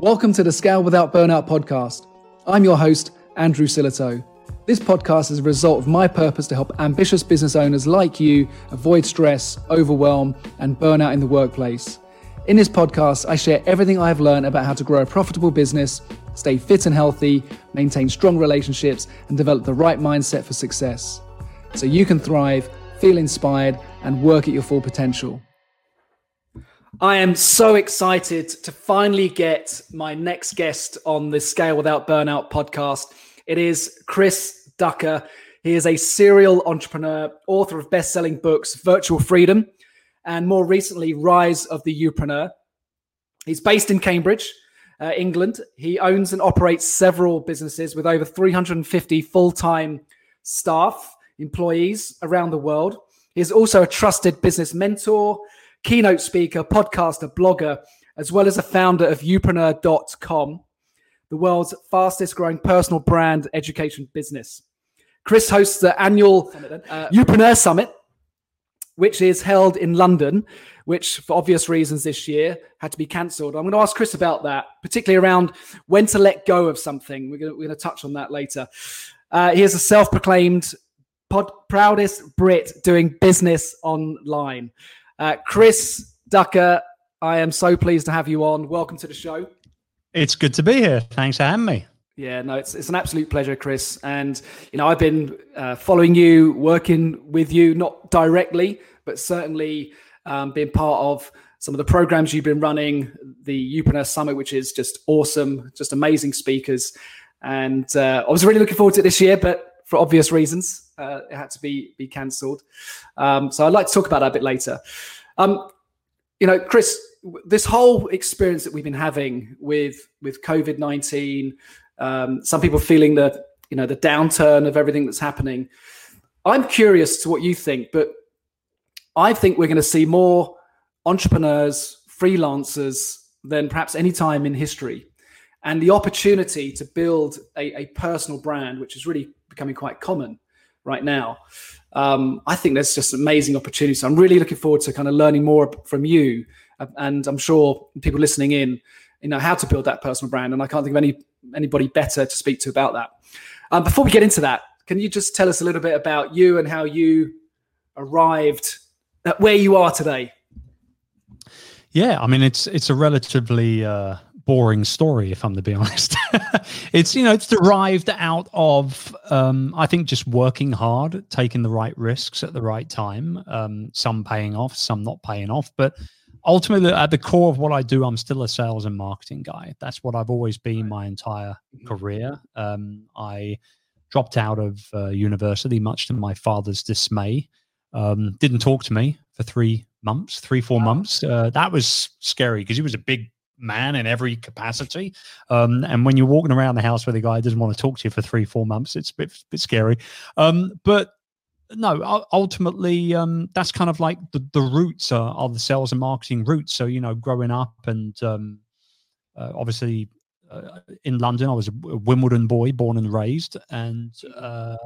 Welcome to the Scale Without Burnout podcast. I'm your host, Andrew Sillitoe. This podcast is a result of my purpose to help ambitious business owners like you avoid stress, overwhelm, and burnout in the workplace. In this podcast, I share everything I've learned about how to grow a profitable business, stay fit and healthy, maintain strong relationships, and develop the right mindset for success. So you can thrive, feel inspired, and work at your full potential. I am so excited to finally get my next guest on the Scale Without Burnout podcast. It is Chris Ducker. He is a serial entrepreneur, author of best selling books, Virtual Freedom, and more recently, Rise of the Youpreneur. He's based in Cambridge, uh, England. He owns and operates several businesses with over 350 full time staff, employees around the world. He is also a trusted business mentor keynote speaker, podcaster, blogger, as well as a founder of youpreneur.com, the world's fastest growing personal brand education business. Chris hosts the annual uh, Youpreneur Summit, which is held in London, which for obvious reasons this year had to be cancelled. I'm going to ask Chris about that, particularly around when to let go of something. We're going to, we're going to touch on that later. Uh, he is a self proclaimed pod, proudest Brit doing business online. Uh, Chris Ducker, I am so pleased to have you on. Welcome to the show. It's good to be here. Thanks for having me. Yeah, no, it's it's an absolute pleasure, Chris. And you know, I've been uh, following you, working with you, not directly, but certainly um, being part of some of the programs you've been running, the Youpreneur Summit, which is just awesome, just amazing speakers. And uh, I was really looking forward to it this year, but for obvious reasons, uh, it had to be be cancelled. Um, so I'd like to talk about that a bit later. Um, you know, Chris, this whole experience that we've been having with with COVID nineteen, um, some people feeling the you know the downturn of everything that's happening. I'm curious to what you think, but I think we're going to see more entrepreneurs, freelancers than perhaps any time in history. And the opportunity to build a, a personal brand, which is really becoming quite common right now, um, I think there's just amazing opportunities. So I'm really looking forward to kind of learning more from you, and I'm sure people listening in, you know, how to build that personal brand. And I can't think of any anybody better to speak to about that. Um, before we get into that, can you just tell us a little bit about you and how you arrived at where you are today? Yeah, I mean it's it's a relatively uh, boring story, if I'm to be honest. it's you know it's derived out of um, I think just working hard, taking the right risks at the right time. Um, some paying off, some not paying off, but ultimately at the core of what I do, I'm still a sales and marketing guy. That's what I've always been my entire mm-hmm. career. Um, I dropped out of uh, university, much to my father's dismay. Um, didn't talk to me for three months, three four wow. months. Uh, that was scary because he was a big man in every capacity. Um, and when you're walking around the house with a guy doesn't want to talk to you for three, four months, it's a bit, bit scary. Um, but no, ultimately, um, that's kind of like the, the roots are, are, the sales and marketing roots. So, you know, growing up and um, uh, obviously uh, in London, I was a Wimbledon boy, born and raised. And, uh,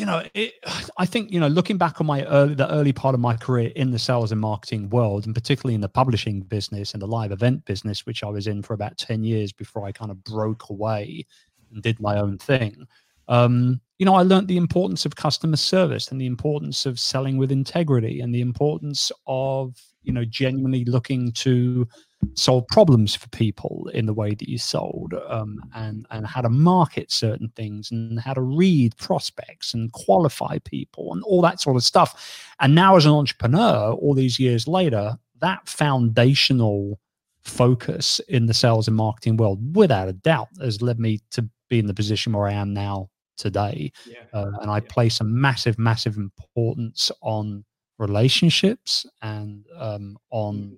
you know, it, I think you know, looking back on my early, the early part of my career in the sales and marketing world, and particularly in the publishing business and the live event business, which I was in for about ten years before I kind of broke away and did my own thing. Um, you know, I learned the importance of customer service and the importance of selling with integrity and the importance of you know genuinely looking to solve problems for people in the way that you sold um, and and how to market certain things and how to read prospects and qualify people and all that sort of stuff and now as an entrepreneur all these years later that foundational focus in the sales and marketing world without a doubt has led me to be in the position where i am now today yeah. uh, and i yeah. place a massive massive importance on relationships and um, on mm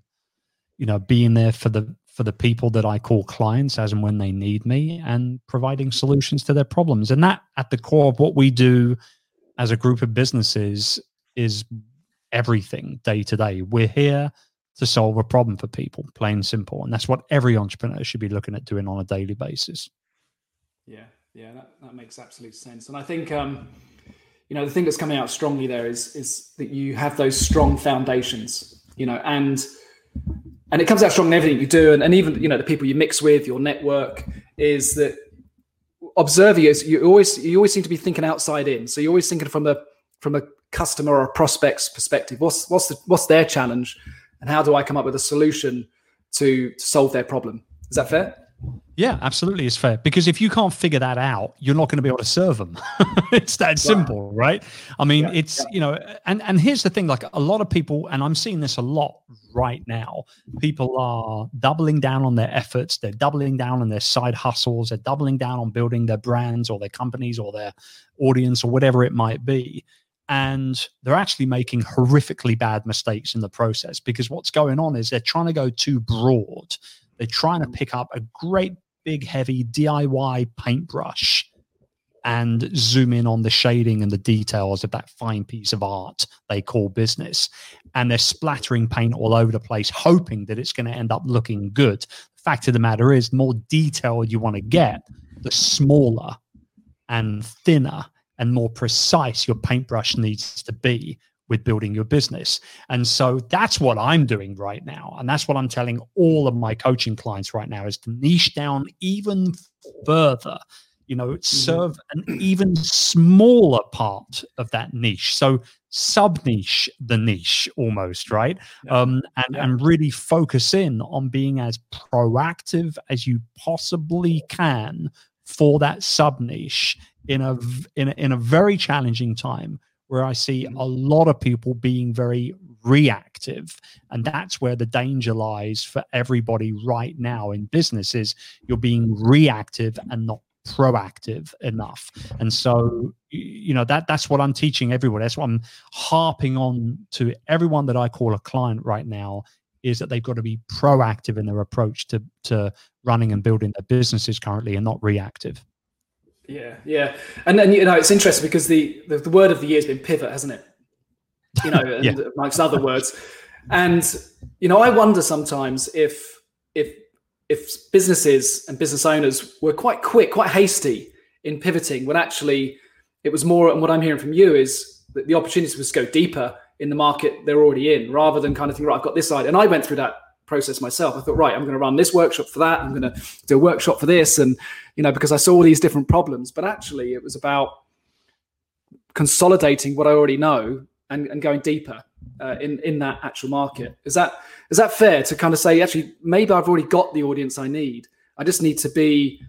you know being there for the for the people that I call clients as and when they need me and providing solutions to their problems. And that at the core of what we do as a group of businesses is everything day to day. We're here to solve a problem for people, plain and simple. And that's what every entrepreneur should be looking at doing on a daily basis. Yeah, yeah, that, that makes absolute sense. And I think um, you know, the thing that's coming out strongly there is is that you have those strong foundations, you know, and and it comes out strong in everything you do, and, and even you know the people you mix with, your network, is that observe you. You always you always seem to be thinking outside in. So you're always thinking from a from a customer or a prospect's perspective. What's what's the, what's their challenge, and how do I come up with a solution to, to solve their problem? Is that fair? Yeah, absolutely, it's fair because if you can't figure that out, you're not going to be able to serve them. it's that simple, right? I mean, yeah, it's yeah. you know, and and here's the thing: like a lot of people, and I'm seeing this a lot right now. People are doubling down on their efforts. They're doubling down on their side hustles. They're doubling down on building their brands or their companies or their audience or whatever it might be. And they're actually making horrifically bad mistakes in the process because what's going on is they're trying to go too broad they're trying to pick up a great big heavy DIY paintbrush and zoom in on the shading and the details of that fine piece of art they call business. And they're splattering paint all over the place, hoping that it's going to end up looking good. The fact of the matter is, the more detailed you want to get, the smaller and thinner and more precise your paintbrush needs to be with building your business. And so that's what I'm doing right now. And that's what I'm telling all of my coaching clients right now is to niche down even further, you know, mm-hmm. serve an even smaller part of that niche. So sub niche the niche almost, right? Yeah. Um, and, yeah. and really focus in on being as proactive as you possibly can for that sub niche in a in a, in a very challenging time where I see mm-hmm. a lot of people being very reactive. And that's where the danger lies for everybody right now in businesses. You're being reactive and not proactive enough. And so, you know, that that's what I'm teaching everyone. That's what I'm harping on to everyone that I call a client right now is that they've got to be proactive in their approach to to running and building their businesses currently and not reactive. Yeah, yeah, and then you know it's interesting because the, the, the word of the year has been pivot, hasn't it? You know, and yeah. amongst other words, and you know I wonder sometimes if if if businesses and business owners were quite quick, quite hasty in pivoting, when actually it was more. And what I'm hearing from you is that the opportunity was to go deeper in the market they're already in, rather than kind of think, right, I've got this side. And I went through that process myself. I thought, right, I'm going to run this workshop for that. I'm going to do a workshop for this, and you know, because I saw all these different problems. But actually, it was about consolidating what I already know and, and going deeper uh, in in that actual market. Is that is that fair to kind of say, actually, maybe I've already got the audience I need. I just need to be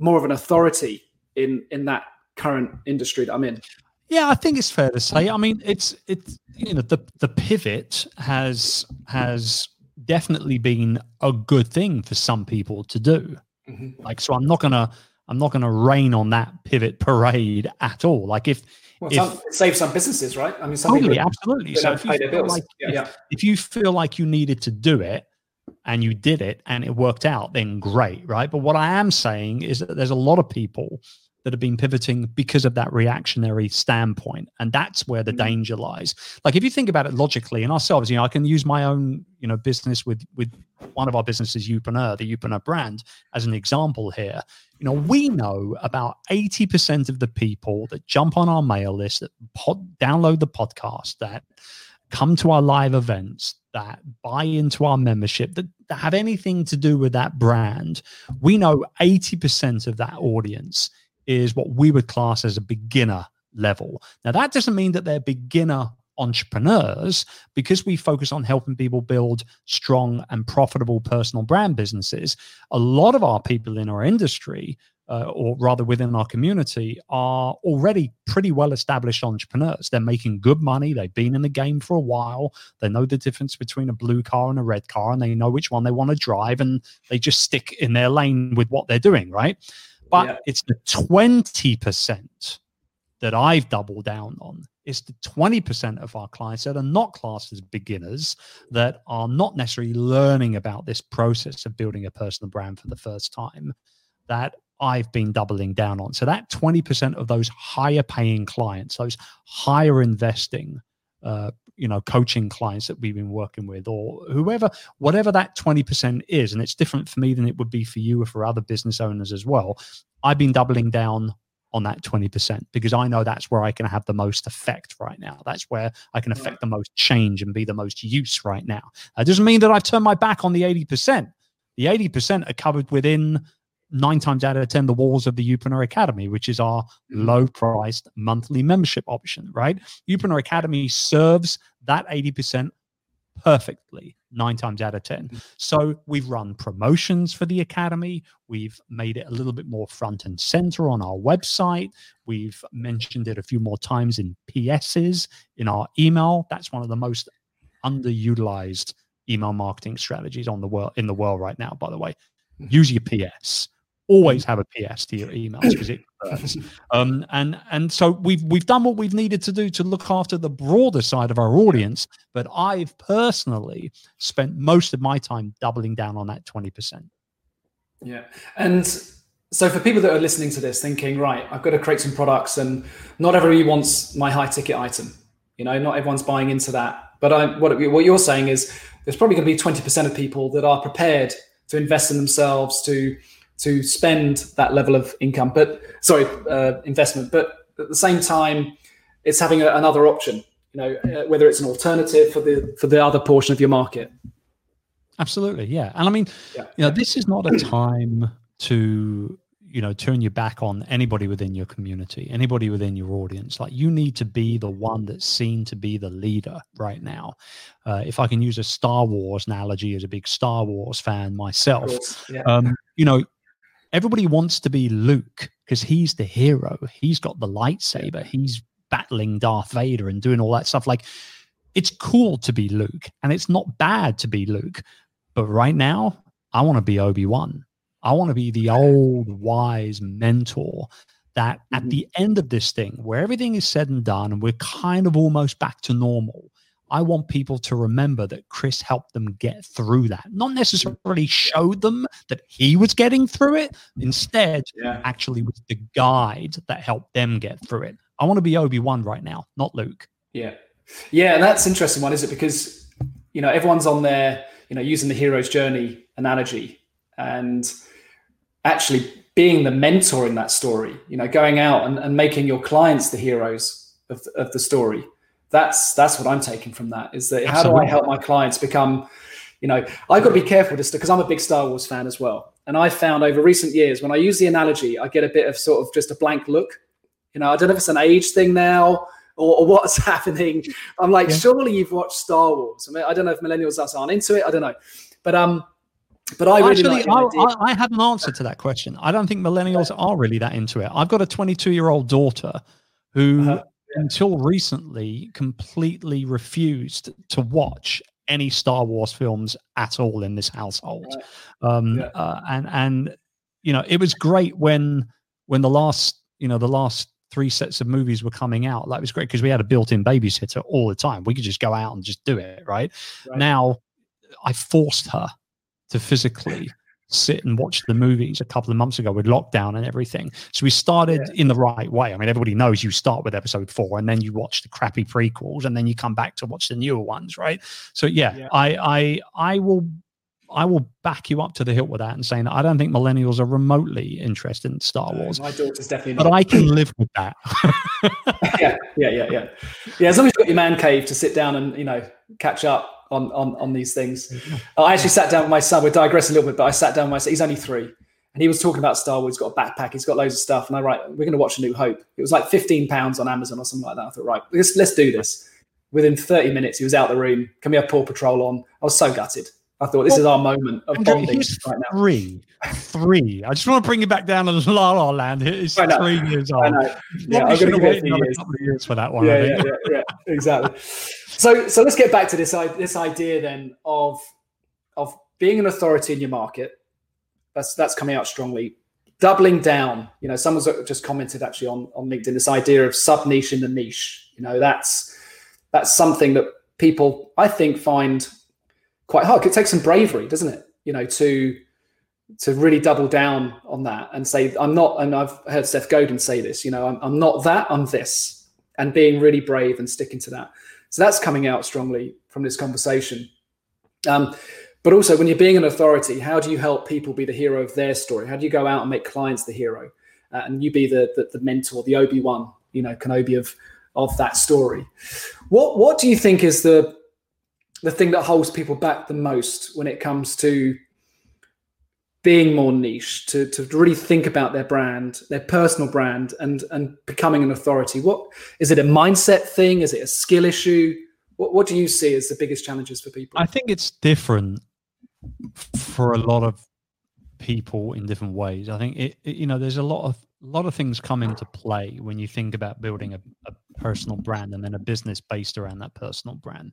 more of an authority in in that current industry that I'm in. Yeah, I think it's fair to say. I mean, it's it's you know the the pivot has has definitely been a good thing for some people to do. Mm-hmm. Like, so I'm not gonna I'm not gonna rain on that pivot parade at all. Like, if well, if, some, save some businesses, right? I mean, some totally, people, absolutely. So if you, like, yeah, if, yeah. if you feel like you needed to do it and you did it and it worked out, then great, right? But what I am saying is that there's a lot of people that have been pivoting because of that reactionary standpoint. And that's where the mm-hmm. danger lies. Like if you think about it logically and ourselves you know i can use my own you know business with with one of our businesses Youpreneur, the Youpreneur brand as an example here. You know we know about 80% of the people that jump on our mail list that pod, download the podcast that come to our live events that buy into our membership that, that have anything to do with that brand. We know 80% of that audience is what we would class as a beginner level. Now, that doesn't mean that they're beginner entrepreneurs because we focus on helping people build strong and profitable personal brand businesses. A lot of our people in our industry, uh, or rather within our community, are already pretty well established entrepreneurs. They're making good money. They've been in the game for a while. They know the difference between a blue car and a red car, and they know which one they want to drive, and they just stick in their lane with what they're doing, right? But yeah. it's the 20% that I've doubled down on. It's the 20% of our clients that are not classed as beginners, that are not necessarily learning about this process of building a personal brand for the first time, that I've been doubling down on. So that 20% of those higher paying clients, those higher investing uh, you know coaching clients that we've been working with or whoever whatever that 20% is and it's different for me than it would be for you or for other business owners as well i've been doubling down on that 20% because I know that's where I can have the most effect right now. That's where I can affect the most change and be the most use right now. That doesn't mean that I've turned my back on the 80%. The 80% are covered within nine times out of 10 the walls of the Youpreneur Academy, which is our mm-hmm. low priced monthly membership option, right? Youpreneur Academy serves that 80% perfectly nine times out of 10. Mm-hmm. So we've run promotions for the Academy. We've made it a little bit more front and center on our website. We've mentioned it a few more times in PSs in our email. That's one of the most underutilized email marketing strategies on the world in the world right now, by the way. Mm-hmm. Use your PS always have a PS to your emails because it hurts. Um, and and so we've we've done what we've needed to do to look after the broader side of our audience. But I've personally spent most of my time doubling down on that twenty percent. Yeah, and so for people that are listening to this, thinking, right, I've got to create some products, and not everybody wants my high ticket item. You know, not everyone's buying into that. But I, what what you're saying is there's probably going to be twenty percent of people that are prepared to invest in themselves to to spend that level of income, but sorry, uh, investment. But at the same time, it's having a, another option. You know, uh, whether it's an alternative for the for the other portion of your market. Absolutely, yeah. And I mean, yeah. you know, this is not a time to you know turn your back on anybody within your community anybody within your audience like you need to be the one that's seen to be the leader right now uh, if i can use a star wars analogy as a big star wars fan myself yeah. um, you know everybody wants to be Luke because he's the hero. He's got the lightsaber. He's battling Darth Vader and doing all that stuff. Like, it's cool to be Luke and it's not bad to be Luke. But right now, I want to be Obi Wan. I want to be the old wise mentor that at mm-hmm. the end of this thing, where everything is said and done, and we're kind of almost back to normal, I want people to remember that Chris helped them get through that. Not necessarily showed them that he was getting through it. Instead, yeah. actually was the guide that helped them get through it. I want to be Obi Wan right now, not Luke. Yeah, yeah, and that's interesting one, is it? Because you know everyone's on there, you know, using the hero's journey analogy, and actually being the mentor in that story. You know, going out and, and making your clients the heroes of, of the story that's that's what I'm taking from that is that Absolutely. how do I help my clients become, you know, I've got to be careful just because I'm a big Star Wars fan as well. And I found over recent years when I use the analogy, I get a bit of sort of just a blank look. You know, I don't know if it's an age thing now or, or what's happening. I'm like, yeah. surely you've watched Star Wars. I mean, I don't know if millennials us aren't into it. I don't know, but um, but I really actually like I, I, have an answer to that question. I don't think millennials are really that into it. I've got a 22 year old daughter who uh-huh until recently completely refused to watch any Star Wars films at all in this household. Um, yeah. uh, and and you know, it was great when when the last you know the last three sets of movies were coming out. That was great because we had a built-in babysitter all the time. We could just go out and just do it. Right, right. now, I forced her to physically sit and watch the movies a couple of months ago with lockdown and everything. So we started yeah. in the right way. I mean, everybody knows you start with episode four and then you watch the crappy prequels and then you come back to watch the newer ones, right? So yeah, yeah. I I I will I will back you up to the hilt with that and saying that I don't think millennials are remotely interested in Star Wars. My daughter's definitely not. But I can live with that. yeah, yeah, yeah, yeah. Yeah, as long as you've got your man cave to sit down and, you know, catch up on on on these things. I actually sat down with my son. We're digressing a little bit, but I sat down with my son. He's only three, and he was talking about Star Wars. He's got a backpack. He's got loads of stuff. And I write, we're going to watch A New Hope. It was like fifteen pounds on Amazon or something like that. I thought, right, let's let's do this. Within thirty minutes, he was out the room. Can we have Paw Patrol on? I was so gutted. I thought this well, is our moment of bonding right now. Three, three. I just want to bring you back down to La La Land. He's three years old. I know. Yeah, I'm going to wait another years. couple of years for that one. Yeah, yeah, yeah, yeah, exactly. so, so let's get back to this this idea then of of being an authority in your market. That's that's coming out strongly. Doubling down. You know, someone's just commented actually on on LinkedIn this idea of sub niche in the niche. You know, that's that's something that people I think find quite hard. It takes some bravery, doesn't it? You know, to to really double down on that and say, I'm not, and I've heard Seth Godin say this, you know, I'm, I'm not that, I'm this, and being really brave and sticking to that. So that's coming out strongly from this conversation. Um, but also, when you're being an authority, how do you help people be the hero of their story? How do you go out and make clients the hero? uh, and you be the, the, the mentor, the Obi Wan, you know, Kenobi of of that story. What what do you think is the the thing that holds people back the most when it comes to being more niche, to, to really think about their brand, their personal brand, and and becoming an authority? What is it a mindset thing? Is it a skill issue? What what do you see as the biggest challenges for people? I think it's different for a lot of people in different ways. I think it, it you know, there's a lot of a lot of things come into play when you think about building a, a personal brand and then a business based around that personal brand.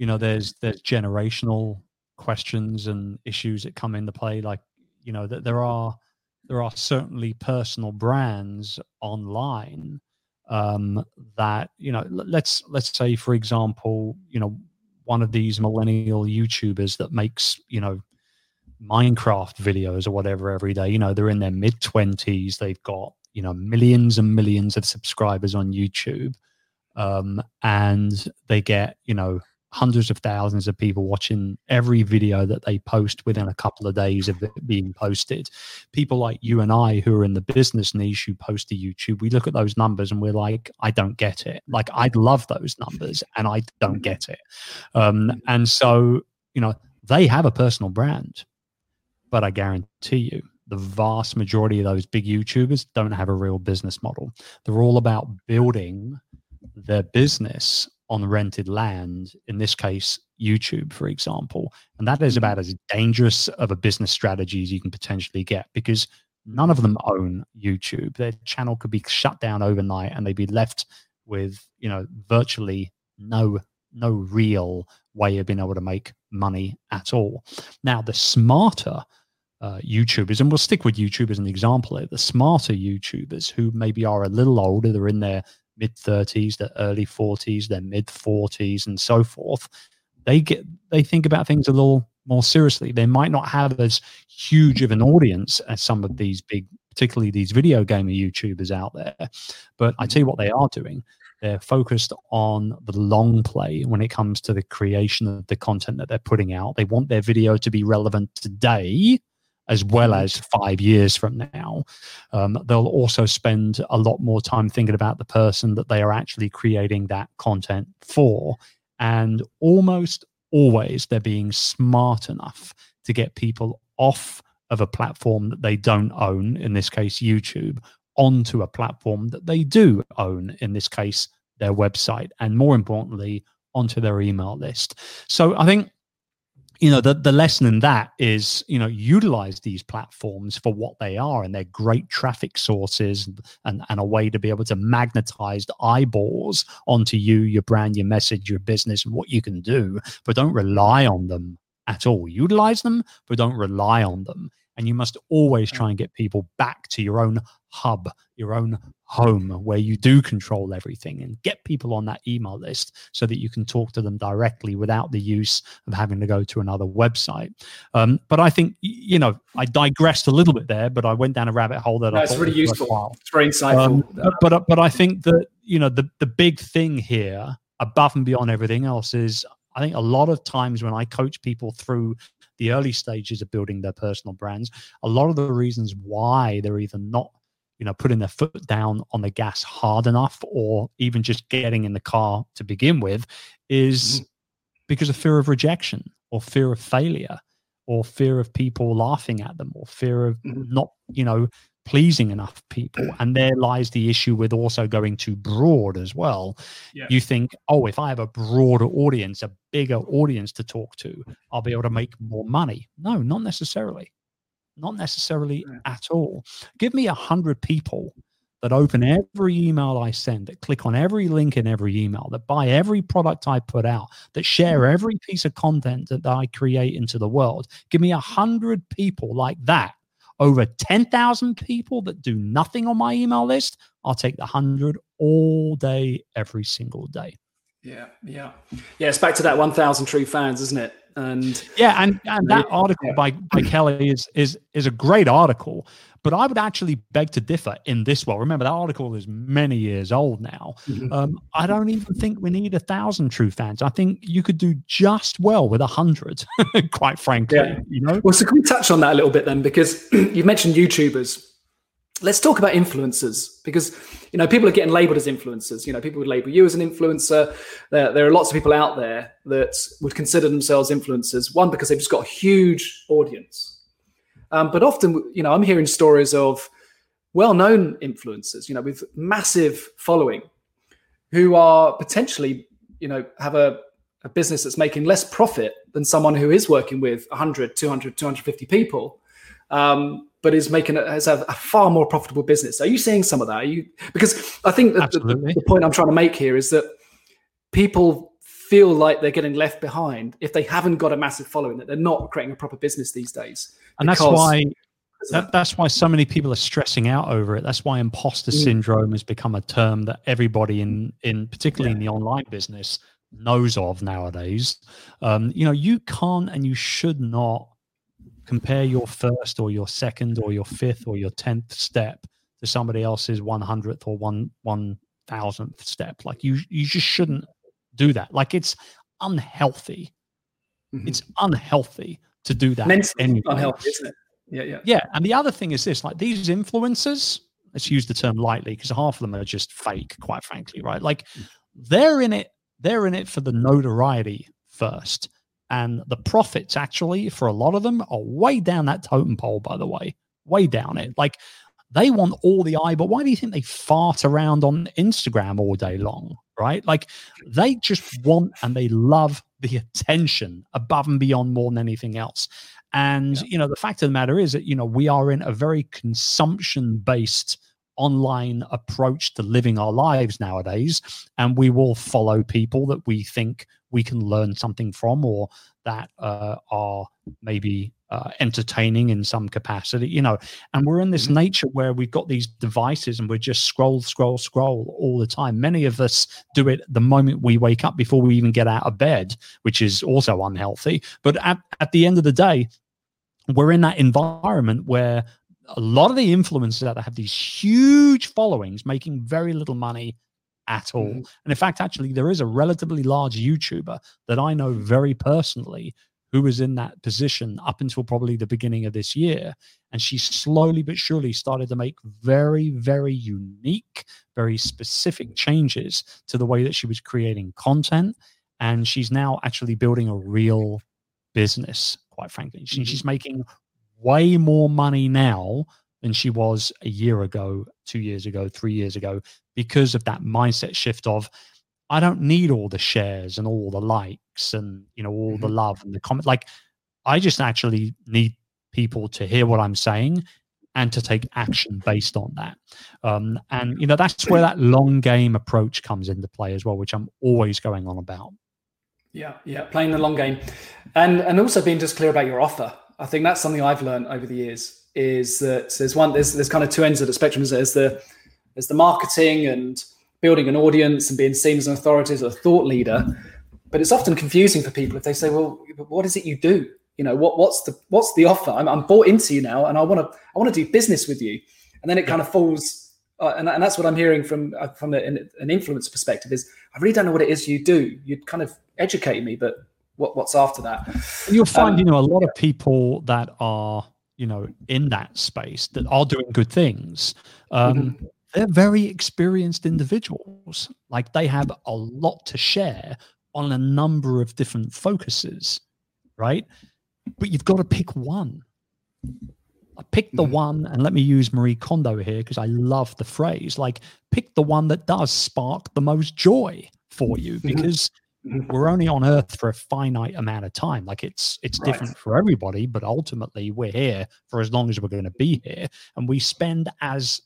You know, there's there's generational questions and issues that come into play. Like, you know, that there are there are certainly personal brands online um, that you know. Let's let's say, for example, you know, one of these millennial YouTubers that makes you know Minecraft videos or whatever every day. You know, they're in their mid 20s. They've got, you know, millions and millions of subscribers on YouTube. Um, and they get, you know, hundreds of thousands of people watching every video that they post within a couple of days of it being posted. People like you and I, who are in the business niche, who post to YouTube, we look at those numbers and we're like, I don't get it. Like, I'd love those numbers and I don't get it. Um, and so, you know, they have a personal brand but I guarantee you, the vast majority of those big YouTubers don't have a real business model. They're all about building their business on rented land, in this case, YouTube, for example. And that is mm-hmm. about as dangerous of a business strategy as you can potentially get because none of them own YouTube. Their channel could be shut down overnight and they'd be left with, you know, virtually no no real way of being able to make money at all. Now, the smarter uh, YouTubers, and we'll stick with YouTube as an example here, the smarter YouTubers who maybe are a little older, they're in their mid 30s, their early 40s, their mid 40s, and so forth. They get they think about things a little more seriously. They might not have as huge of an audience as some of these big, particularly these video gamer YouTubers out there. But I tell you what they are doing. They're focused on the long play when it comes to the creation of the content that they're putting out. They want their video to be relevant today as well as five years from now. Um, they'll also spend a lot more time thinking about the person that they are actually creating that content for. And almost always they're being smart enough to get people off of a platform that they don't own, in this case, YouTube, onto a platform that they do own, in this case, their website, and more importantly, onto their email list. So I think you know the, the lesson in that is you know utilize these platforms for what they are and they're great traffic sources and, and a way to be able to magnetize eyeballs onto you your brand your message your business and what you can do. But don't rely on them at all. Utilize them but don't rely on them. And you must always try and get people back to your own hub your own home where you do control everything and get people on that email list so that you can talk to them directly without the use of having to go to another website. Um, but I think, you know, I digressed a little bit there, but I went down a rabbit hole that That's really useful. It's very insightful. Um, but, but, but I think that, you know, the, the big thing here above and beyond everything else is I think a lot of times when I coach people through the early stages of building their personal brands, a lot of the reasons why they're either not you know, putting their foot down on the gas hard enough or even just getting in the car to begin with is mm. because of fear of rejection or fear of failure or fear of people laughing at them or fear of mm. not, you know, pleasing enough people. And there lies the issue with also going too broad as well. Yeah. You think, oh, if I have a broader audience, a bigger audience to talk to, I'll be able to make more money. No, not necessarily. Not necessarily yeah. at all. Give me a hundred people that open every email I send, that click on every link in every email, that buy every product I put out, that share mm. every piece of content that I create into the world. Give me a hundred people like that. Over 10,000 people that do nothing on my email list, I'll take the 100 all day, every single day. Yeah, yeah. Yeah, it's back to that 1,000 true fans, isn't it? And yeah, and, and that article by, by Kelly is is is a great article. But I would actually beg to differ in this well. Remember, that article is many years old now. Mm-hmm. Um, I don't even think we need a thousand true fans. I think you could do just well with a hundred, quite frankly. Yeah. You know. Well, so can we touch on that a little bit then? Because you mentioned YouTubers, let's talk about influencers because you know people are getting labeled as influencers. You know people would label you as an influencer. There, there, are lots of people out there that would consider themselves influencers one because they've just got a huge audience. Um, but often you know i'm hearing stories of well-known influencers you know with massive following who are potentially you know have a, a business that's making less profit than someone who is working with 100 200 250 people. Um, but is making it as a, a, far more profitable business. Are you seeing some of that? Are you because I think the, the, the point I'm trying to make here is that people feel like they're getting left behind if they haven't got a massive following that they're not creating a proper business these days. And that's why that, that's why so many people are stressing out over it. That's why imposter mm. syndrome has become a term that everybody in in particularly yeah. in the online business knows of nowadays. Um, you know, you can't and you should not compare your first or your second or your fifth or your tenth step to somebody else's one hundredth or one one thousandth step. Like you, you just shouldn't do that. Like it's unhealthy. Mm-hmm. It's unhealthy to do that. Mentally anyway. unhealthy, isn't it? Yeah, yeah. Yeah. And the other thing is this: like these influencers, let's use the term lightly because half of them are just fake, quite frankly, right? Like mm. they're in it. They're in it for the notoriety first. And the profits actually for a lot of them are way down that totem pole, by the way, way down it. Like they want all the eye, but why do you think they fart around on Instagram all day long? Right? Like they just want and they love the attention above and beyond more than anything else. And, yeah. you know, the fact of the matter is that, you know, we are in a very consumption based online approach to living our lives nowadays. And we will follow people that we think we can learn something from or that uh, are maybe uh, entertaining in some capacity, you know. And we're in this mm-hmm. nature where we've got these devices and we're just scroll, scroll, scroll all the time. Many of us do it the moment we wake up before we even get out of bed, which is also unhealthy. But at, at the end of the day, we're in that environment where a lot of the influencers that have these huge followings making very little money at all. Mm. And in fact, actually, there is a relatively large YouTuber that I know very personally who was in that position up until probably the beginning of this year. And she slowly but surely started to make very, very unique, very specific changes to the way that she was creating content. And she's now actually building a real business, quite frankly. She, mm-hmm. She's making way more money now than she was a year ago, two years ago, three years ago, because of that mindset shift of I don't need all the shares and all the likes and you know all mm-hmm. the love and the comment. Like I just actually need people to hear what I'm saying and to take action based on that. Um, and you know that's where that long game approach comes into play as well, which I'm always going on about. Yeah, yeah, playing the long game, and and also being just clear about your offer. I think that's something I've learned over the years is that there's one there's there's kind of two ends of the spectrum. There's the there's the marketing and building an audience and being seen as an authority as a thought leader. But it's often confusing for people if they say, "Well, what is it you do? You know, what what's the what's the offer? I'm, I'm bought into you now, and I want to I want to do business with you." And then it kind of falls, uh, and, and that's what I'm hearing from uh, from an, an influence perspective is I really don't know what it is you do. You kind of educate me, but what what's after that? You'll find, um, you know, a lot of people that are you know in that space that are doing good things um, mm-hmm. They're very experienced individuals like they have a lot to share on a number of different focuses right but you've got to pick one I pick the mm-hmm. one and let me use marie kondo here because i love the phrase like pick the one that does spark the most joy for you mm-hmm. because Mm-hmm. we're only on earth for a finite amount of time like it's it's right. different for everybody but ultimately we're here for as long as we're going to be here and we spend as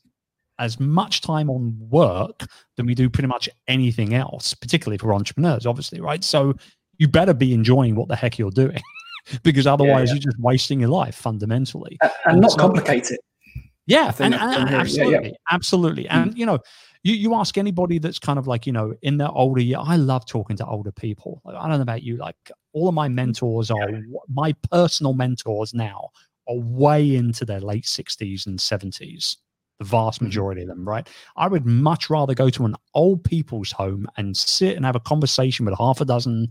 as much time on work than we do pretty much anything else particularly for entrepreneurs obviously right? So you better be enjoying what the heck you're doing because otherwise yeah, yeah. you're just wasting your life fundamentally. And, and not so, complicate it. Yeah, and, and absolutely, yeah, absolutely, and mm. you know, you, you ask anybody that's kind of like you know in their older year i love talking to older people. Like, i don't know about you like all of my mentors are my personal mentors now are way into their late 60s and 70s the vast mm-hmm. majority of them right i would much rather go to an old people's home and sit and have a conversation with half a dozen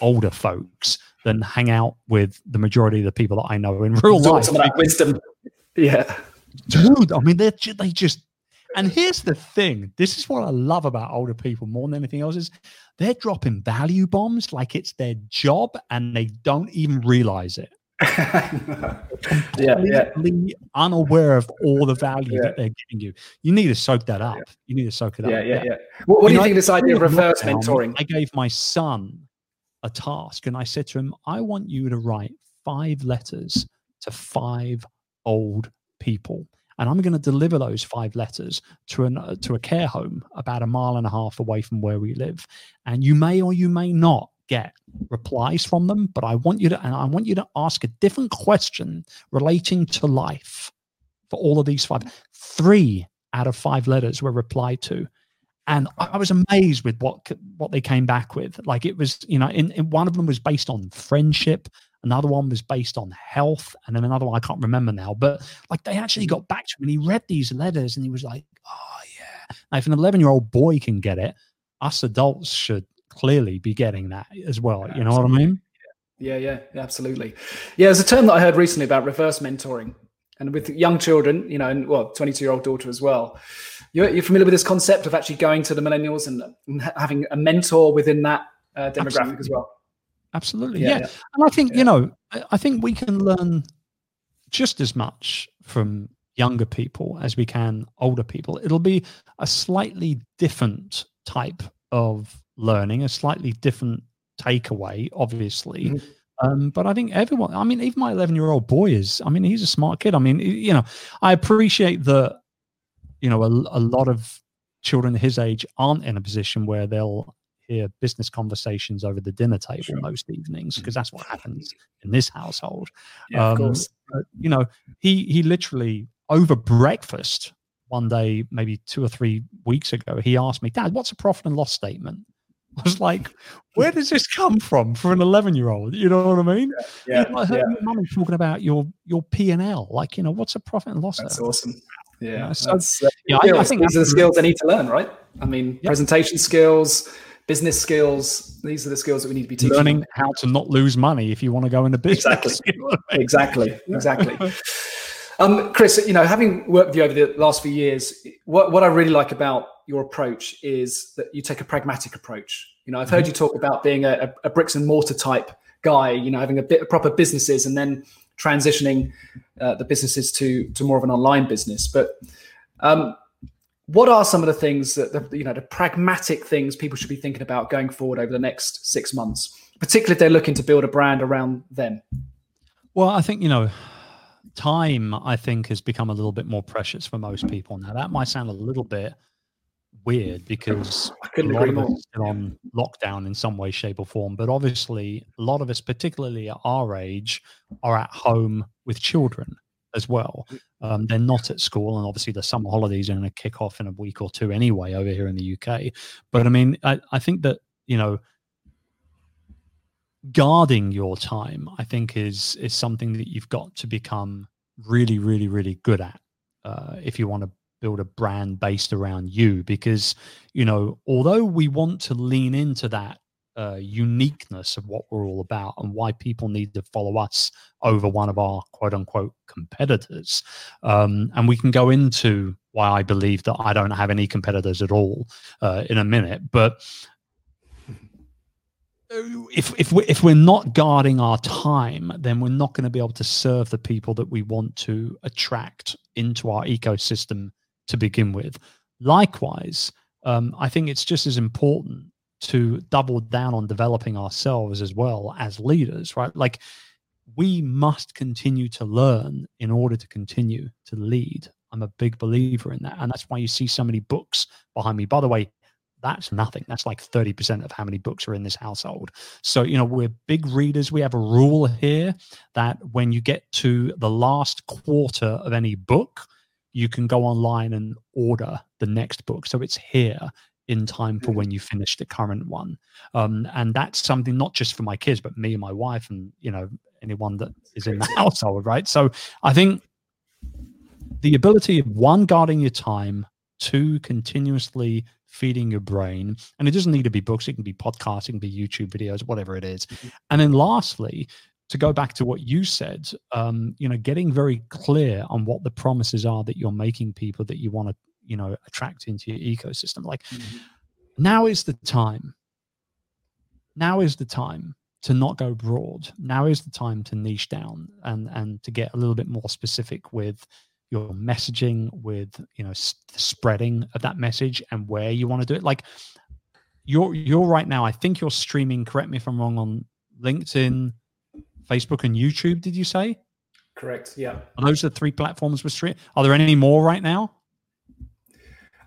older folks than hang out with the majority of the people that i know in real life some of that wisdom yeah dude. I mean, they they just. And here's the thing: this is what I love about older people more than anything else is they're dropping value bombs like it's their job, and they don't even realize it. Yeah, yeah. unaware of all the value yeah. that they're giving you. You need to soak that up. Yeah. You need to soak it up. Yeah, yeah, yeah. What, what do you know, think of this idea of reverse mentoring? I gave my son a task and I said to him, I want you to write five letters to five old people. And I'm going to deliver those five letters to an uh, to a care home about a mile and a half away from where we live. And you may or you may not get replies from them, but I want you to and I want you to ask a different question relating to life for all of these five. Three out of five letters were replied to. And I was amazed with what what they came back with. Like it was, you know, in, in one of them was based on friendship, another one was based on health, and then another one I can't remember now. But like they actually got back to him, and he read these letters, and he was like, "Oh yeah." Now, if an eleven-year-old boy can get it, us adults should clearly be getting that as well. Yeah, you know absolutely. what I mean? Yeah, yeah, absolutely. Yeah, there's a term that I heard recently about reverse mentoring, and with young children, you know, and well, 22 year old daughter as well. You're, you're, familiar with this concept of actually going to the millennials and, and having a mentor within that uh, demographic absolutely. as well. Absolutely, yeah. yeah. yeah. And I think you know, I think we can learn just as much from younger people as we can older people. It'll be a slightly different type of learning, a slightly different takeaway, obviously. Mm-hmm. Um, but I think everyone, I mean, even my 11 year old boy is, I mean, he's a smart kid. I mean, you know, I appreciate that, you know, a, a lot of children his age aren't in a position where they'll hear business conversations over the dinner table sure. most evenings because mm-hmm. that's what happens in this household. Yeah, um, of course. But, you know, he he literally over breakfast one day, maybe two or three weeks ago, he asked me, Dad, what's a profit and loss statement? I was like, where does this come from for an 11 year old? You know what I mean? Yeah. yeah I heard yeah. your mum talking about your your P and L. Like, you know, what's a profit and loss? That's there? awesome. Yeah. You know, so, uh, yeah, I, I, think these are the skills I need to learn, right? I mean, presentation skills, business skills. These are the skills that we need to be teaching. Learning how to not lose money if you want to go into business. Exactly. exactly. Exactly. Um, Chris, you know, having worked with you over the last few years, what, what I really like about your approach is that you take a pragmatic approach. You know, I've heard mm-hmm. you talk about being a, a, bricks and mortar type guy. You know, having a bit of proper businesses and then transitioning uh, the businesses to to more of an online business. But um, what are some of the things that the, you know the pragmatic things people should be thinking about going forward over the next six months, particularly if they're looking to build a brand around them? Well, I think you know time i think has become a little bit more precious for most people now that might sound a little bit weird because a lot of us are still on lockdown in some way, shape, or form. But obviously, a lot of us, particularly at our age, are at home with children as well. Um, they're not at school, and obviously the summer holidays are going to kick off in a week or two anyway over here in the UK. But I mean, I, I think that you know, guarding your time, I think is is something that you've got to become really, really, really good at uh, if you want to build a brand based around you because you know although we want to lean into that uh, uniqueness of what we're all about and why people need to follow us over one of our quote unquote competitors. Um, and we can go into why I believe that I don't have any competitors at all uh, in a minute. But if if we if we're not guarding our time, then we're not going to be able to serve the people that we want to attract into our ecosystem to begin with. Likewise, um, I think it's just as important to double down on developing ourselves as well as leaders, right? Like we must continue to learn in order to continue to lead. I'm a big believer in that. And that's why you see so many books behind me. By the way, that's nothing. That's like 30% of how many books are in this household. So, you know, we're big readers. We have a rule here that when you get to the last quarter of any book, you can go online and order the next book. So it's here in time for mm-hmm. when you finish the current one. Um, and that's something not just for my kids, but me and my wife and, you know, anyone that is in the household, right? So I think the ability of one, guarding your time, two, continuously feeding your brain. And it doesn't need to be books, it can be podcasts, it can be YouTube videos, whatever it is. Mm-hmm. And then lastly, to go back to what you said, um, you know, getting very clear on what the promises are that you're making people that you want to, you know, attract into your ecosystem. Like mm-hmm. now is the time. Now is the time to not go broad. Now is the time to niche down and and to get a little bit more specific with your messaging, with you know the spreading of that message and where you want to do it. Like you're you're right now. I think you're streaming. Correct me if I'm wrong on LinkedIn Facebook and YouTube, did you say? Correct. Yeah. Are those the three platforms we're streaming? Are there any more right now?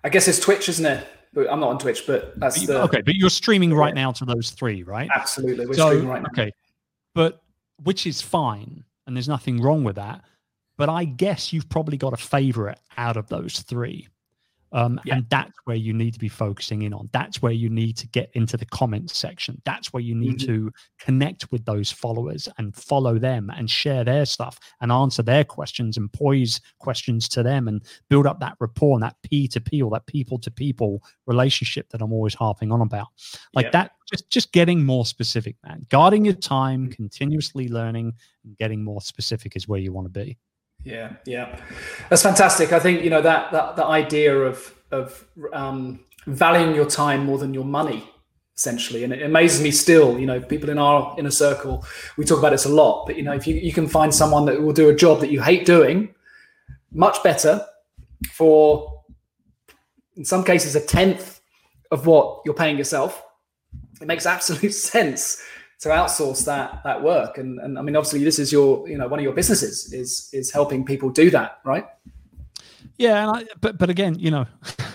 I guess it's Twitch, isn't it? But I'm not on Twitch, but that's the, okay. But you're streaming right now to those three, right? Absolutely, we're so, streaming right now. Okay, but which is fine, and there's nothing wrong with that. But I guess you've probably got a favorite out of those three. Um, yeah. And that's where you need to be focusing in on. That's where you need to get into the comments section. That's where you need mm-hmm. to connect with those followers and follow them and share their stuff and answer their questions and pose questions to them and build up that rapport and that P to P or that people to people relationship that I'm always harping on about. Like yeah. that, just just getting more specific, man. Guarding your time, mm-hmm. continuously learning, and getting more specific is where you want to be. Yeah, yeah, that's fantastic. I think you know that that the idea of of um, valuing your time more than your money, essentially, and it amazes me still. You know, people in our inner circle, we talk about this a lot. But you know, if you, you can find someone that will do a job that you hate doing, much better for, in some cases, a tenth of what you're paying yourself. It makes absolute sense to outsource that that work. And and i mean obviously this is your you know one of your businesses is is helping people do that right? Yeah I, but but again you know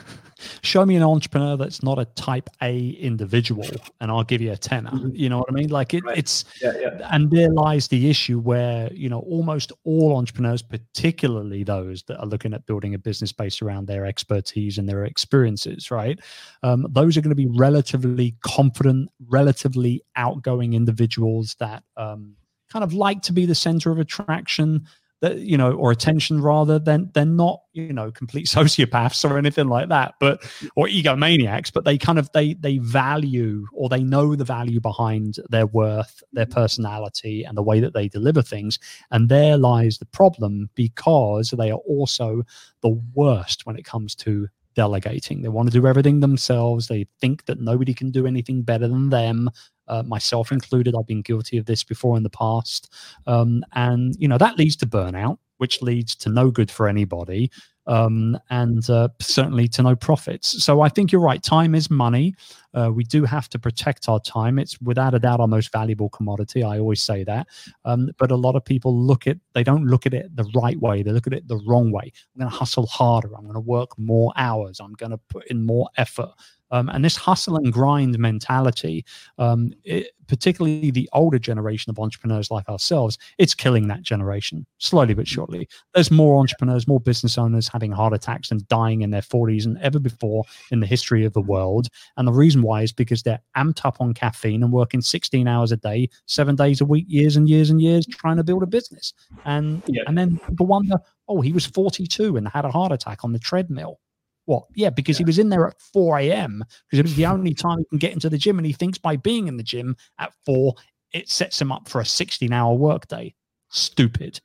show me an entrepreneur that's not a type A individual, and I'll give you a tenner. Mm-hmm. You know what I mean? Like it, right. it's, yeah, yeah. and there lies the issue where you know almost all entrepreneurs, particularly those that are looking at building a business based around their expertise and their experiences, right? Um, those are going to be relatively confident, relatively outgoing individuals that um, kind of like to be the center of attraction that you know or attention rather then they're not you know complete sociopaths or anything like that but or egomaniacs but they kind of they they value or they know the value behind their worth their personality and the way that they deliver things and there lies the problem because they are also the worst when it comes to delegating. They want to do everything themselves. They think that nobody can do anything better than them uh, myself included. I've been guilty of this before in the past. Um, and, you know, that leads to burnout, which leads to no good for anybody um, and uh, certainly to no profits. So I think you're right. Time is money. Uh, we do have to protect our time. It's without a doubt our most valuable commodity. I always say that. Um, but a lot of people look at they don't look at it the right way. They look at it the wrong way. I'm going to hustle harder. I'm going to work more hours. I'm going to put in more effort. Um, and this hustle and grind mentality, um, it, particularly the older generation of entrepreneurs like ourselves, it's killing that generation slowly but surely. There's more entrepreneurs, more business owners having heart attacks and dying in their 40s than ever before in the history of the world. And the reason why is because they're amped up on caffeine and working 16 hours a day, seven days a week, years and years and years, trying to build a business. And yeah. and then people wonder, oh, he was 42 and had a heart attack on the treadmill. What? Yeah, because yeah. he was in there at 4 a.m. because it was the only time he can get into the gym. And he thinks by being in the gym at 4, it sets him up for a 16 hour workday. Stupid.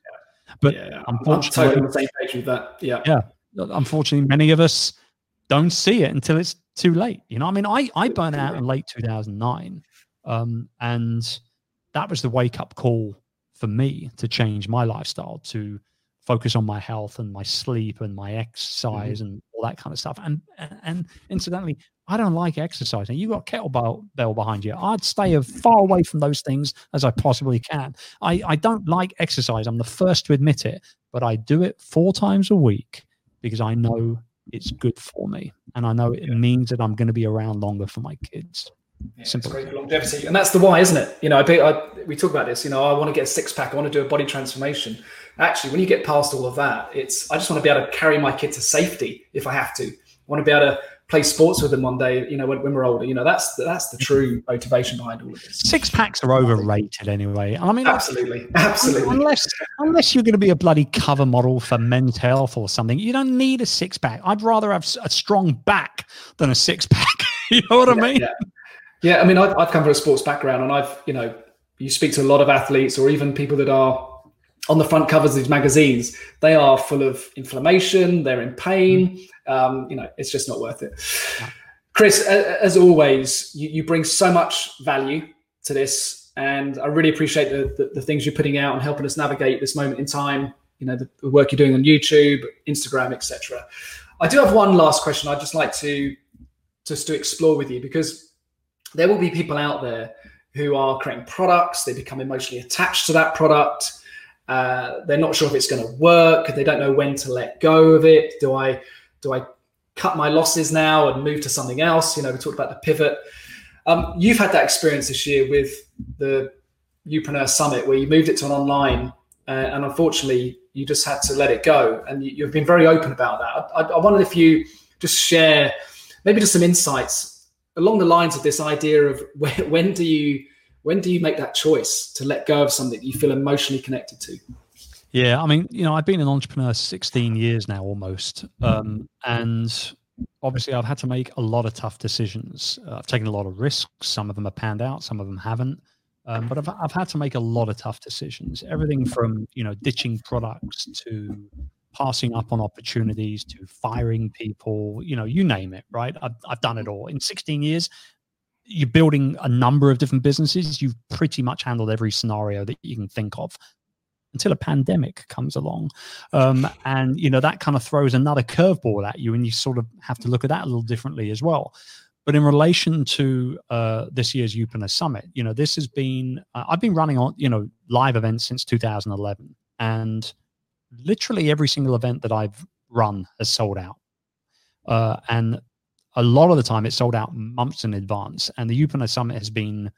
Yeah. But yeah, unfortunately, totally on the same page with that. Yeah. Yeah. Unfortunately, many of us don't see it until it's too late. You know, I mean, I, I burned out in late 2009. Um, and that was the wake up call for me to change my lifestyle to focus on my health and my sleep and my exercise mm-hmm. and all that kind of stuff. And, and, and incidentally, I don't like exercising. You got kettlebell bell behind you. I'd stay as far away from those things as I possibly can. I, I don't like exercise. I'm the first to admit it, but I do it four times a week because I know it's good for me, and I know it means that I'm going to be around longer for my kids. Yeah, Simple. It's great longevity, and that's the why, isn't it? You know, I, I, we talk about this. You know, I want to get a six pack. I want to do a body transformation actually when you get past all of that it's i just want to be able to carry my kid to safety if i have to. I want to be able to play sports with them one day you know when, when we're older. You know that's that's the true motivation behind all of this. Six packs are overrated anyway i mean absolutely. Absolutely. unless unless you're going to be a bloody cover model for men's health or something you don't need a six pack. I'd rather have a strong back than a six pack. You know what yeah, i mean? yeah. yeah i mean I've, I've come from a sports background and i've you know you speak to a lot of athletes or even people that are on the front covers of these magazines, they are full of inflammation. They're in pain. Mm. Um, you know, it's just not worth it. Chris, as always, you, you, bring so much value to this, and I really appreciate the, the, the things you're putting out and helping us navigate this moment in time. You know, the, the work you're doing on YouTube, Instagram, etc. I do have one last question. I'd just like to just to explore with you because there will be people out there who are creating products. They become emotionally attached to that product uh, they're not sure if it's going to work. They don't know when to let go of it. Do I do I cut my losses now and move to something else? You know, we talked about the pivot. Um, you've had that experience this year with the Youpreneur Summit where you moved it to an online, uh, and unfortunately, you just had to let it go. And you, have been very open about that. I, I, wondered if you just share maybe just some insights along the lines of this idea of when do you when do you make that choice to let go of something you feel emotionally connected to? Yeah, I mean, you know, I've been an entrepreneur 16 years now almost. Um, and obviously, I've had to make a lot of tough decisions. Uh, I've taken a lot of risks. Some of them have panned out, some of them haven't. Um, but I've, I've had to make a lot of tough decisions. Everything from, you know, ditching products to passing up on opportunities to firing people, you know, you name it, right? I've, I've done it all. In 16 years, you're building a number of different businesses, you've pretty much handled every scenario that you can think of until a pandemic comes along. Um, and, you know, that kind of throws another curveball at you, and you sort of have to look at that a little differently as well. But in relation to uh, this year's Youpreneur Summit, you know, this has been, uh, I've been running on, you know, live events since 2011. And literally every single event that I've run has sold out. Uh, and a lot of the time it's sold out months in advance and the Youpreneur summit has been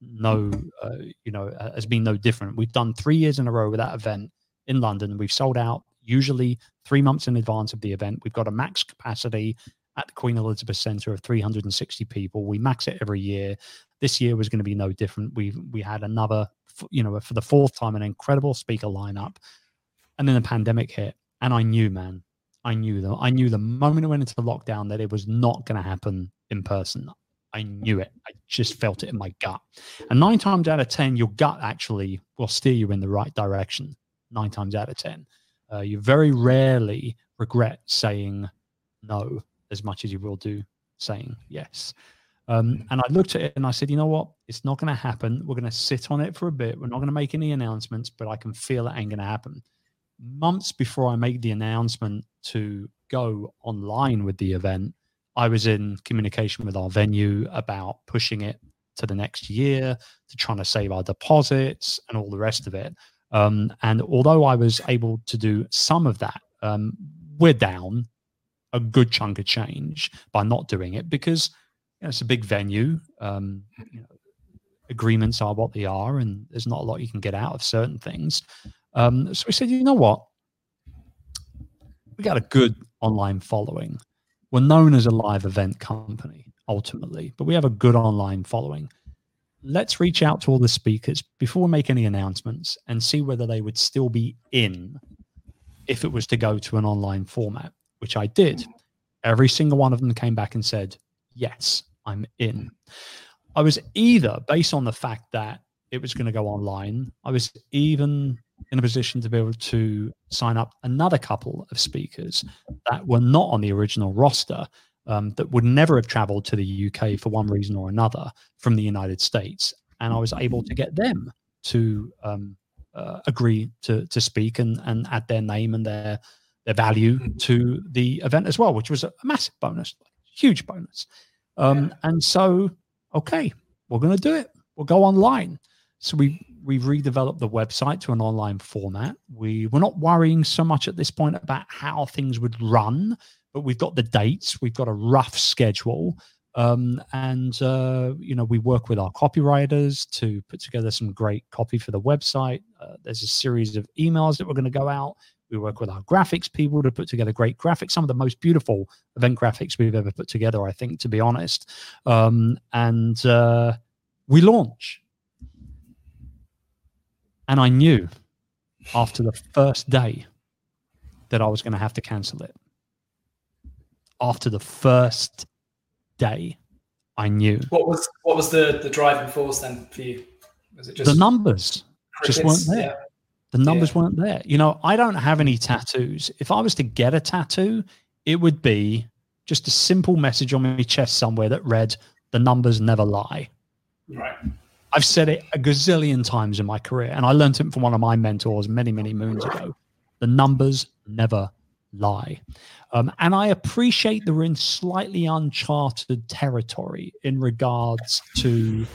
no uh, you know uh, has been no different. We've done three years in a row with that event in london. We've sold out usually three months in advance of the event. We've got a max capacity at the queen elizabeth center of 360 people. We max it every year. This year was going to be no different. We we had another you know for the fourth time an incredible speaker lineup and then the pandemic hit and i knew man I knew them. I knew the moment I went into the lockdown that it was not going to happen in person. I knew it. I just felt it in my gut. And nine times out of 10, your gut actually will steer you in the right direction. Nine times out of 10. Uh, you very rarely regret saying no as much as you will do saying yes. Um, and I looked at it and I said, you know what? It's not going to happen. We're going to sit on it for a bit. We're not going to make any announcements, but I can feel it ain't going to happen months before I made the announcement to go online with the event, I was in communication with our venue about pushing it to the next year, to trying to save our deposits and all the rest of it. Um, and although I was able to do some of that, um, we're down a good chunk of change by not doing it because you know, it's a big venue. Um, you know, agreements are what they are, and there's not a lot you can get out of certain things. Um, so we said, you know what? We got a good online following. We're known as a live event company ultimately, but we have a good online following. Let's reach out to all the speakers before we make any announcements and see whether they would still be in if it was to go to an online format, which I did. Every single one of them came back and said, Yes, I'm in. I was either based on the fact that it was going to go online, I was even in a position to be able to sign up another couple of speakers that were not on the original roster um, that would never have traveled to the UK for one reason or another from the United States. And I was able to get them to um, uh, agree to, to speak and, and add their name and their, their value to the event as well, which was a massive bonus, huge bonus. Um, and so, okay, we're going to do it. We'll go online. So we we've redeveloped the website to an online format. We we're not worrying so much at this point about how things would run, but we've got the dates, we've got a rough schedule, um, and uh, you know we work with our copywriters to put together some great copy for the website. Uh, there's a series of emails that we're going to go out. We work with our graphics people to put together great graphics, some of the most beautiful event graphics we've ever put together, I think, to be honest. Um, and uh, we launch and I knew after the first day that I was going to have to cancel it. After the first day, I knew. What was what was the the driving force then for you? Was it just the numbers crickets? just weren't there? Yeah. The numbers yeah. weren't there. You know, I don't have any tattoos. If I was to get a tattoo, it would be just a simple message on my chest somewhere that read, "The numbers never lie." Right. I've said it a gazillion times in my career, and I learned it from one of my mentors many, many moons ago. The numbers never lie. Um, and I appreciate that we're in slightly uncharted territory in regards to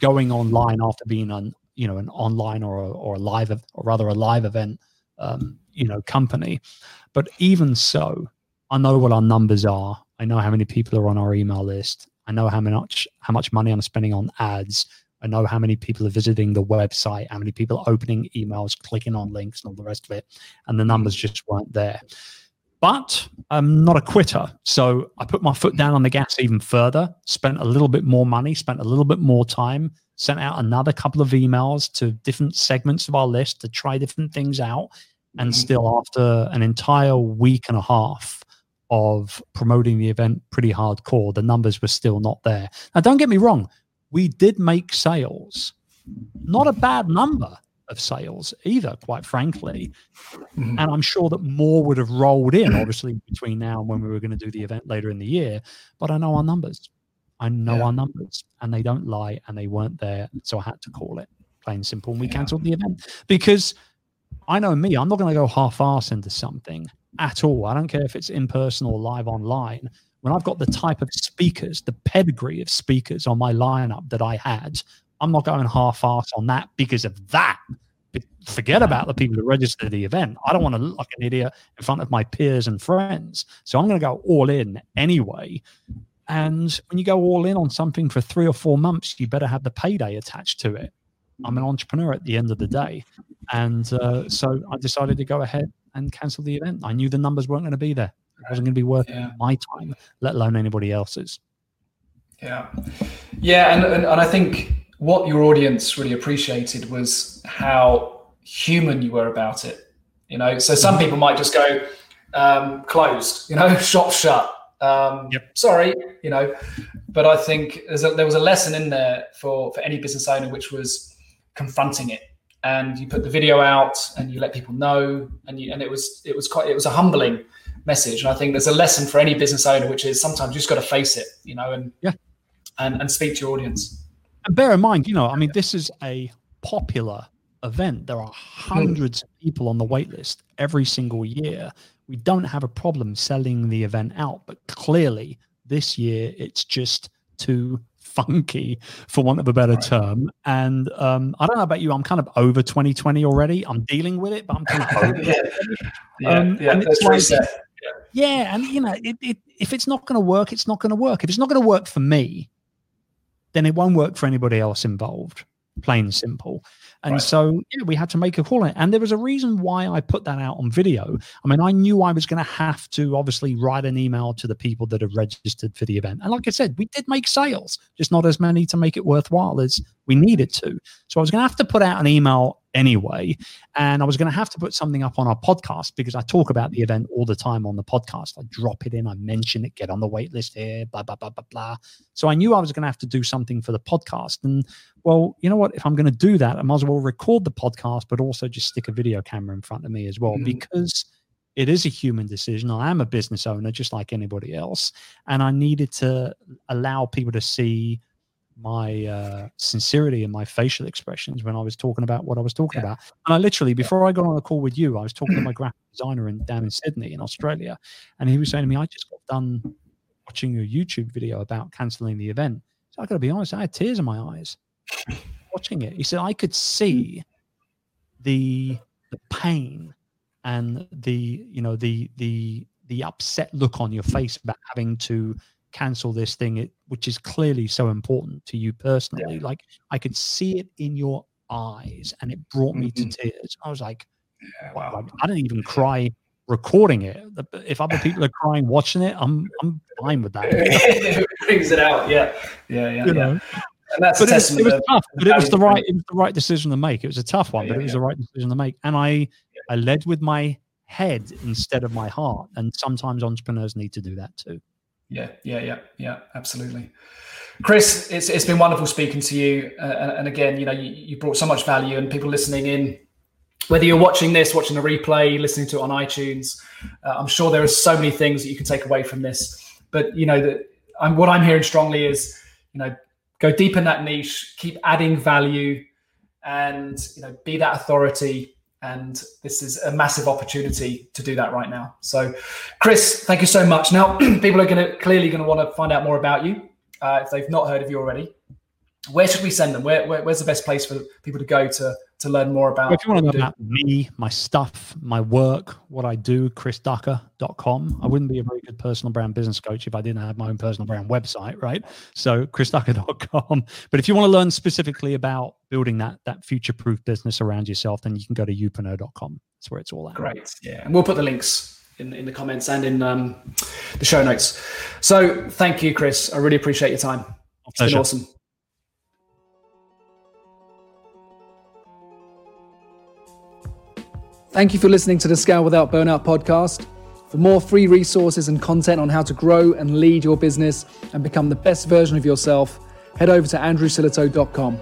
going online after being on, you know, an online or a, or a live, or rather a live event, um, you know, company. But even so, I know what our numbers are. I know how many people are on our email list. I know how much how much money I'm spending on ads. I know how many people are visiting the website, how many people are opening emails, clicking on links, and all the rest of it. And the numbers just weren't there. But I'm not a quitter. So I put my foot down on the gas even further, spent a little bit more money, spent a little bit more time, sent out another couple of emails to different segments of our list to try different things out. And mm-hmm. still, after an entire week and a half, of promoting the event pretty hardcore, the numbers were still not there. Now, don't get me wrong, we did make sales. Not a bad number of sales either, quite frankly. Mm-hmm. And I'm sure that more would have rolled in, obviously, between now and when we were going to do the event later in the year. But I know our numbers. I know yeah. our numbers, and they don't lie, and they weren't there. So I had to call it plain simple. And we yeah. cancelled the event because I know me, I'm not going to go half ass into something at all. I don't care if it's in person or live online. When I've got the type of speakers, the pedigree of speakers on my lineup that I had, I'm not going half ass on that because of that. Forget about the people who registered the event. I don't want to look like an idiot in front of my peers and friends. So I'm going to go all in anyway. And when you go all in on something for three or four months, you better have the payday attached to it. I'm an entrepreneur at the end of the day. And uh, so I decided to go ahead and cancel the event. I knew the numbers weren't going to be there. It wasn't going to be worth yeah. my time, let alone anybody else's. Yeah. Yeah. And, and, and I think what your audience really appreciated was how human you were about it. You know, so some people might just go, um, closed, you know, shop shut. Um, yep. Sorry, you know, but I think a, there was a lesson in there for, for any business owner, which was confronting it and you put the video out and you let people know and you, and it was it was quite it was a humbling message and i think there's a lesson for any business owner which is sometimes you just got to face it you know and yeah and and speak to your audience and bear in mind you know i mean this is a popular event there are hundreds of people on the wait list every single year we don't have a problem selling the event out but clearly this year it's just too funky, for want of a better right. term. And um, I don't know about you, I'm kind of over 2020 already. I'm dealing with it, but I'm kind of over yeah. Yeah, um, yeah, that's like, yeah. Yeah, and you know, it, it, if it's not going to work, it's not going to work. If it's not going to work for me, then it won't work for anybody else involved. Plain simple. And right. so, yeah, we had to make a call. And there was a reason why I put that out on video. I mean, I knew I was going to have to obviously write an email to the people that have registered for the event. And like I said, we did make sales, just not as many to make it worthwhile as we needed to. So I was going to have to put out an email anyway. And I was going to have to put something up on our podcast because I talk about the event all the time on the podcast. I drop it in, I mention it, get on the wait list here, blah, blah, blah, blah, blah. So I knew I was going to have to do something for the podcast. And well, you know what? If I'm going to do that, I might as well record the podcast, but also just stick a video camera in front of me as well mm-hmm. because it is a human decision. I am a business owner just like anybody else. And I needed to allow people to see my uh, sincerity and my facial expressions when I was talking about what I was talking yeah. about. And I literally, before I got on a call with you, I was talking to my graphic designer in, down in Sydney in Australia. And he was saying to me, I just got done watching your YouTube video about canceling the event. So I got to be honest, I had tears in my eyes watching it. He said, I could see the, the pain and the, you know, the, the, the upset look on your face about having to cancel this thing, it, which is clearly so important to you personally. Yeah. Like I could see it in your eyes, and it brought me mm-hmm. to tears. I was like, yeah, wow. I didn't even cry recording it. If other people are crying watching it, I'm I'm fine with that. it brings it out. Yeah, yeah, yeah. You yeah. Know? And that's but it was, it was tough, but it was the right it was the right decision to make. It was a tough one, but it was the right decision to make. And I I led with my head instead of my heart. And sometimes entrepreneurs need to do that too. Yeah, yeah, yeah, yeah, absolutely. Chris, it's, it's been wonderful speaking to you. Uh, and, again, you know, you, you, brought so much value, and people listening in, whether you're watching this, watching the replay, listening to it on iTunes, uh, I'm sure there are so many things that you can take away from this. But you know that I'm, what I'm hearing strongly is, you know, go deep in that niche, keep adding value, and you know, be that authority and this is a massive opportunity to do that right now. So, Chris, thank you so much. Now, people are going to clearly going to want to find out more about you uh, if they've not heard of you already. Where should we send them? Where, where, where's the best place for people to go to to learn more about. If you want to know about me, my stuff, my work, what I do, chrisducker.com. I wouldn't be a very good personal brand business coach if I didn't have my own personal brand website, right? So chrisducker.com. But if you want to learn specifically about building that that future-proof business around yourself, then you can go to youpreneur.com. That's where it's all at. Great. Yeah. And we'll put the links in, in the comments and in um, the show notes. So thank you, Chris. I really appreciate your time. It's been awesome. Thank you for listening to the Scale Without Burnout podcast. For more free resources and content on how to grow and lead your business and become the best version of yourself, head over to andrewsillitoe.com.